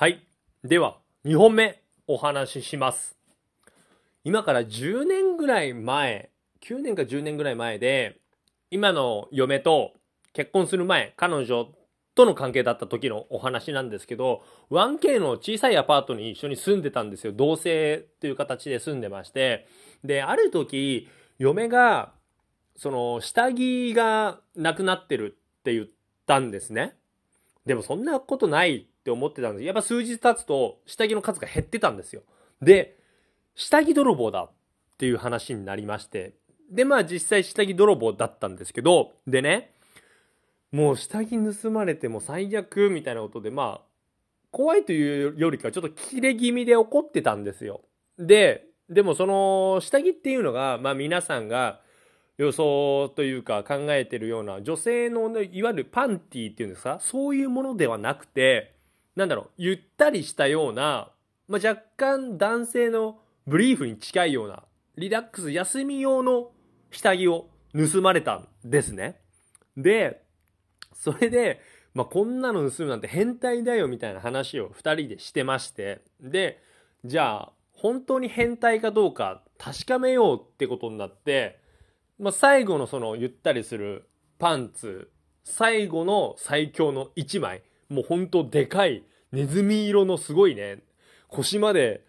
はい。では、2本目お話しします。今から10年ぐらい前、9年か10年ぐらい前で、今の嫁と結婚する前、彼女との関係だった時のお話なんですけど、1K の小さいアパートに一緒に住んでたんですよ。同棲っていう形で住んでまして。で、ある時、嫁が、その、下着がなくなってるって言ったんですね。でもそんなことないって思ってたんですやっぱ数日経つと下着の数が減ってたんですよ。で、下着泥棒だっていう話になりまして。で、まあ実際下着泥棒だったんですけど、でね、もう下着盗まれても最悪みたいなことで、まあ、怖いというよりかちょっと切れ気味で怒ってたんですよ。で、でもその下着っていうのが、まあ皆さんが予想というか考えてるような女性の、ね、いわゆるパンティーっていうんですか？そういうものではなくて、なんだろう、ゆったりしたような、まあ若干男性のブリーフに近いような、リラックス休み用の下着を盗まれたんですね。で、それで、まあ、こんなの盗むなんて変態だよみたいな話を二人でしてまして、で、じゃあ、本当に変態かどうか確かめようってことになって、まあ、最後のそのゆったりするパンツ、最後の最強の一枚、もうほんとでかいネズミ色のすごいね、腰まで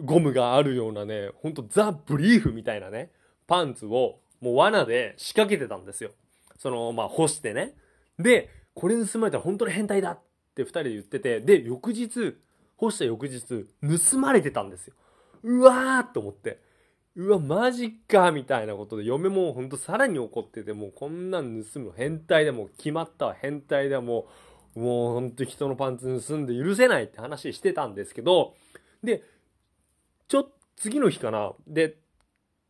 ゴムがあるようなね、ほんとザ・ブリーフみたいなね、パンツをもう罠で仕掛けてたんですよ。その、まあ、干してね。で、これ盗まれたら本当に変態だって二人で言ってて、で、翌日、干した翌日、盗まれてたんですよ。うわーって思って。うわ、マジかみたいなことで、嫁もほんとさらに怒ってて、もうこんなん盗む変態だ、も決まったわ、変態だ、もう、もうほんと人のパンツ盗んで許せないって話してたんですけど、で、ちょっ、次の日かなで、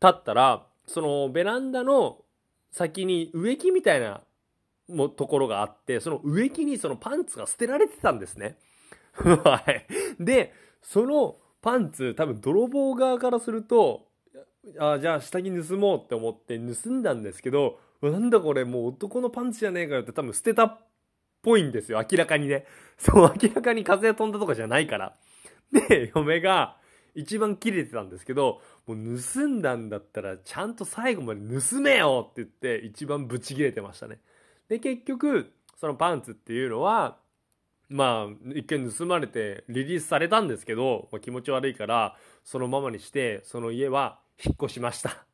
立ったら、そのベランダの先に植木みたいなもところがあって、その植木にそのパンツが捨てられてたんですね。はい。で、そのパンツ、多分泥棒側からすると、あじゃあ下着盗もうって思って盗んだんですけど、なんだこれもう男のパンツじゃねえかよって多分捨てたっぽいんですよ。明らかにね。そう、明らかに風が飛んだとかじゃないから。で、嫁が一番切れてたんですけど、もう盗んだんだったらちゃんと最後まで盗めよって言って一番ブチ切れてましたね。で、結局、そのパンツっていうのは、まあ、一見盗まれてリリースされたんですけど、まあ、気持ち悪いから、そのままにして、その家は引っ越しました。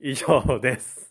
以上です。